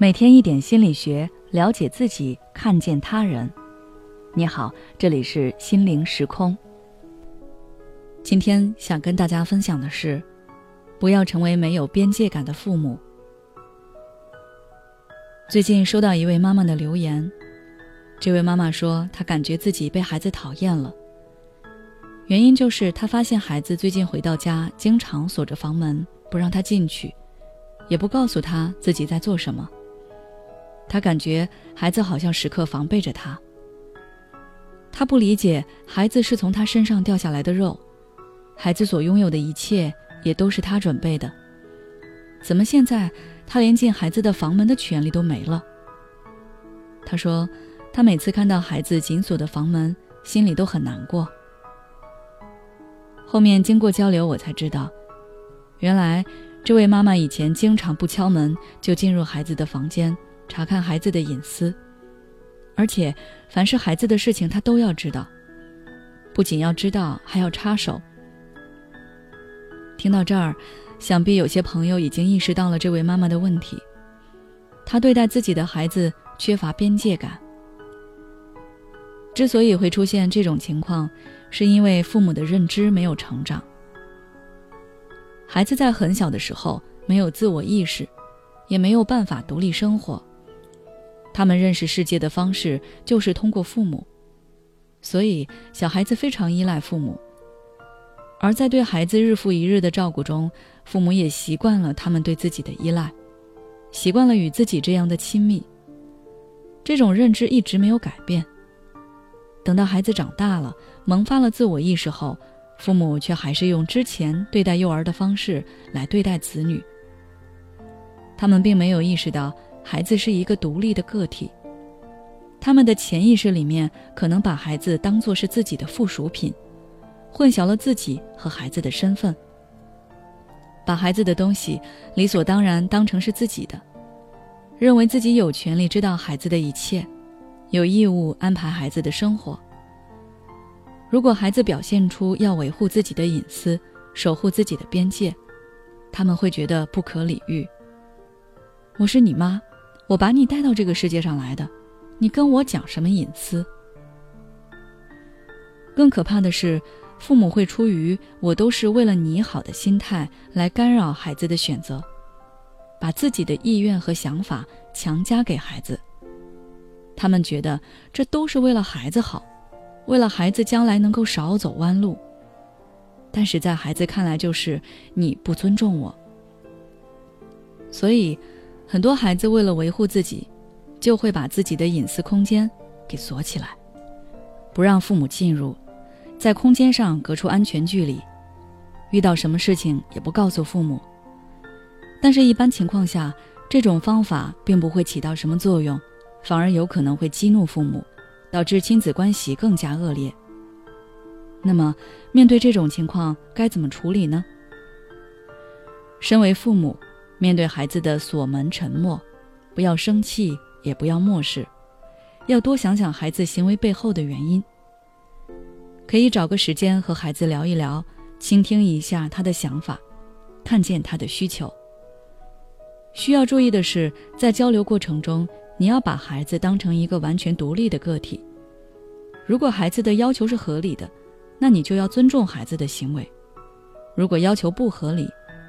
每天一点心理学，了解自己，看见他人。你好，这里是心灵时空。今天想跟大家分享的是，不要成为没有边界感的父母。最近收到一位妈妈的留言，这位妈妈说她感觉自己被孩子讨厌了，原因就是她发现孩子最近回到家经常锁着房门，不让她进去，也不告诉她自己在做什么。他感觉孩子好像时刻防备着他。他不理解，孩子是从他身上掉下来的肉，孩子所拥有的一切也都是他准备的。怎么现在他连进孩子的房门的权利都没了？他说，他每次看到孩子紧锁的房门，心里都很难过。后面经过交流，我才知道，原来这位妈妈以前经常不敲门就进入孩子的房间。查看孩子的隐私，而且凡是孩子的事情，他都要知道。不仅要知道，还要插手。听到这儿，想必有些朋友已经意识到了这位妈妈的问题。她对待自己的孩子缺乏边界感。之所以会出现这种情况，是因为父母的认知没有成长。孩子在很小的时候没有自我意识，也没有办法独立生活。他们认识世界的方式就是通过父母，所以小孩子非常依赖父母。而在对孩子日复一日的照顾中，父母也习惯了他们对自己的依赖，习惯了与自己这样的亲密。这种认知一直没有改变。等到孩子长大了，萌发了自我意识后，父母却还是用之前对待幼儿的方式来对待子女。他们并没有意识到。孩子是一个独立的个体，他们的潜意识里面可能把孩子当作是自己的附属品，混淆了自己和孩子的身份，把孩子的东西理所当然当成是自己的，认为自己有权利知道孩子的一切，有义务安排孩子的生活。如果孩子表现出要维护自己的隐私、守护自己的边界，他们会觉得不可理喻。我是你妈。我把你带到这个世界上来的，你跟我讲什么隐私？更可怕的是，父母会出于“我都是为了你好”的心态来干扰孩子的选择，把自己的意愿和想法强加给孩子。他们觉得这都是为了孩子好，为了孩子将来能够少走弯路。但是在孩子看来，就是你不尊重我，所以。很多孩子为了维护自己，就会把自己的隐私空间给锁起来，不让父母进入，在空间上隔出安全距离，遇到什么事情也不告诉父母。但是，一般情况下，这种方法并不会起到什么作用，反而有可能会激怒父母，导致亲子关系更加恶劣。那么，面对这种情况该怎么处理呢？身为父母。面对孩子的锁门沉默，不要生气，也不要漠视，要多想想孩子行为背后的原因。可以找个时间和孩子聊一聊，倾听一下他的想法，看见他的需求。需要注意的是，在交流过程中，你要把孩子当成一个完全独立的个体。如果孩子的要求是合理的，那你就要尊重孩子的行为；如果要求不合理，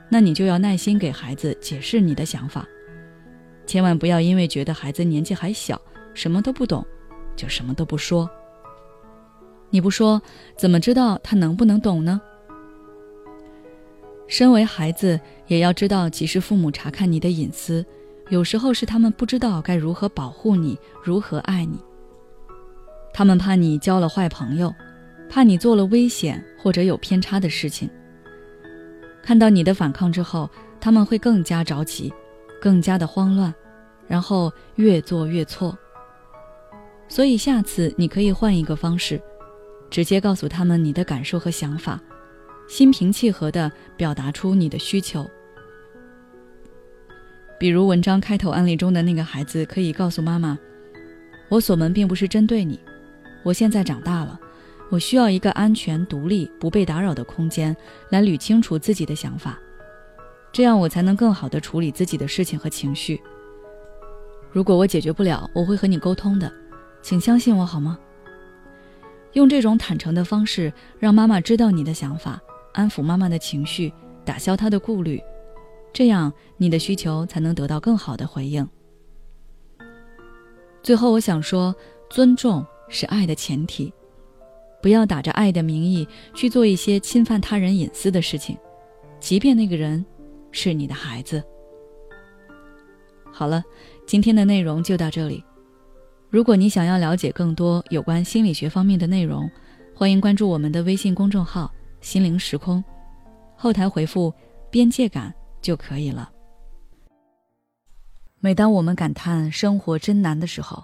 那你就要耐心给孩子解释你的想法，千万不要因为觉得孩子年纪还小，什么都不懂，就什么都不说。你不说，怎么知道他能不能懂呢？身为孩子，也要知道，即使父母查看你的隐私，有时候是他们不知道该如何保护你，如何爱你。他们怕你交了坏朋友，怕你做了危险或者有偏差的事情。看到你的反抗之后，他们会更加着急，更加的慌乱，然后越做越错。所以下次你可以换一个方式，直接告诉他们你的感受和想法，心平气和地表达出你的需求。比如文章开头案例中的那个孩子，可以告诉妈妈：“我锁门并不是针对你，我现在长大了。”我需要一个安全、独立、不被打扰的空间，来捋清楚自己的想法，这样我才能更好地处理自己的事情和情绪。如果我解决不了，我会和你沟通的，请相信我好吗？用这种坦诚的方式，让妈妈知道你的想法，安抚妈妈的情绪，打消她的顾虑，这样你的需求才能得到更好的回应。最后，我想说，尊重是爱的前提，不要打着爱的名义去做一些侵犯他人隐私的事情，即便那个人是你的孩子。好了，今天的内容就到这里。如果你想要了解更多有关心理学方面的内容，欢迎关注我们的微信公众号“心灵时空”，后台回复“边界感”就可以了。每当我们感叹生活真难的时候，